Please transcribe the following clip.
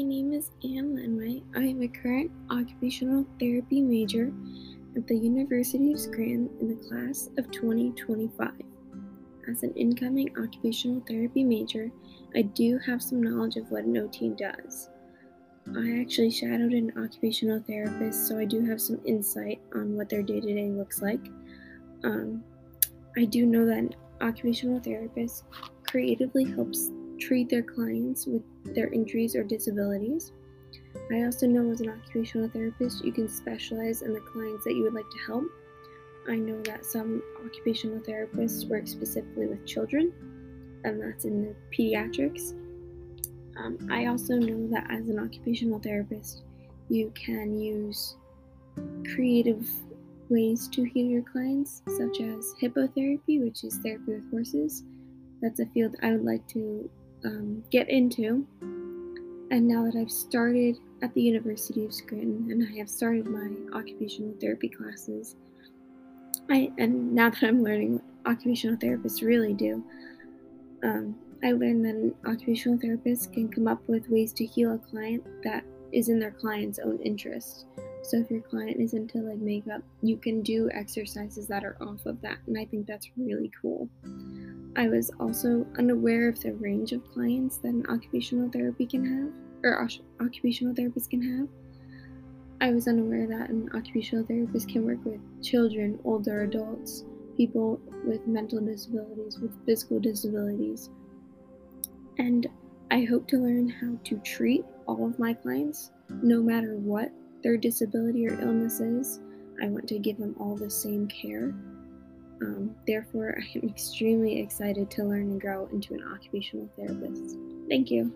is Anne Lenway. I am a current occupational therapy major at the University of Scranton in the class of 2025. As an incoming occupational therapy major, I do have some knowledge of what an OT does. I actually shadowed an occupational therapist, so I do have some insight on what their day to day looks like. Um, I do know that an occupational therapist creatively helps treat their clients with their injuries or disabilities. I also know as an occupational therapist, you can specialize in the clients that you would like to help. I know that some occupational therapists work specifically with children, and that's in the pediatrics. Um, I also know that as an occupational therapist, you can use creative ways to heal your clients, such as hippotherapy, which is therapy with horses. That's a field I would like to um, get into. And now that I've started at the University of Scranton and I have started my occupational therapy classes, I and now that I'm learning what occupational therapists really do, um, I learned that an occupational therapist can come up with ways to heal a client that is in their client's own interest. So if your client is into like makeup, you can do exercises that are off of that, and I think that's really cool. I was also unaware of the range of clients that an occupational therapy can have, or occupational therapist can have. I was unaware that an occupational therapist can work with children, older adults, people with mental disabilities, with physical disabilities. And I hope to learn how to treat all of my clients, no matter what their disability or illness is. I want to give them all the same care um, therefore, I am extremely excited to learn and grow into an occupational therapist. Thank you.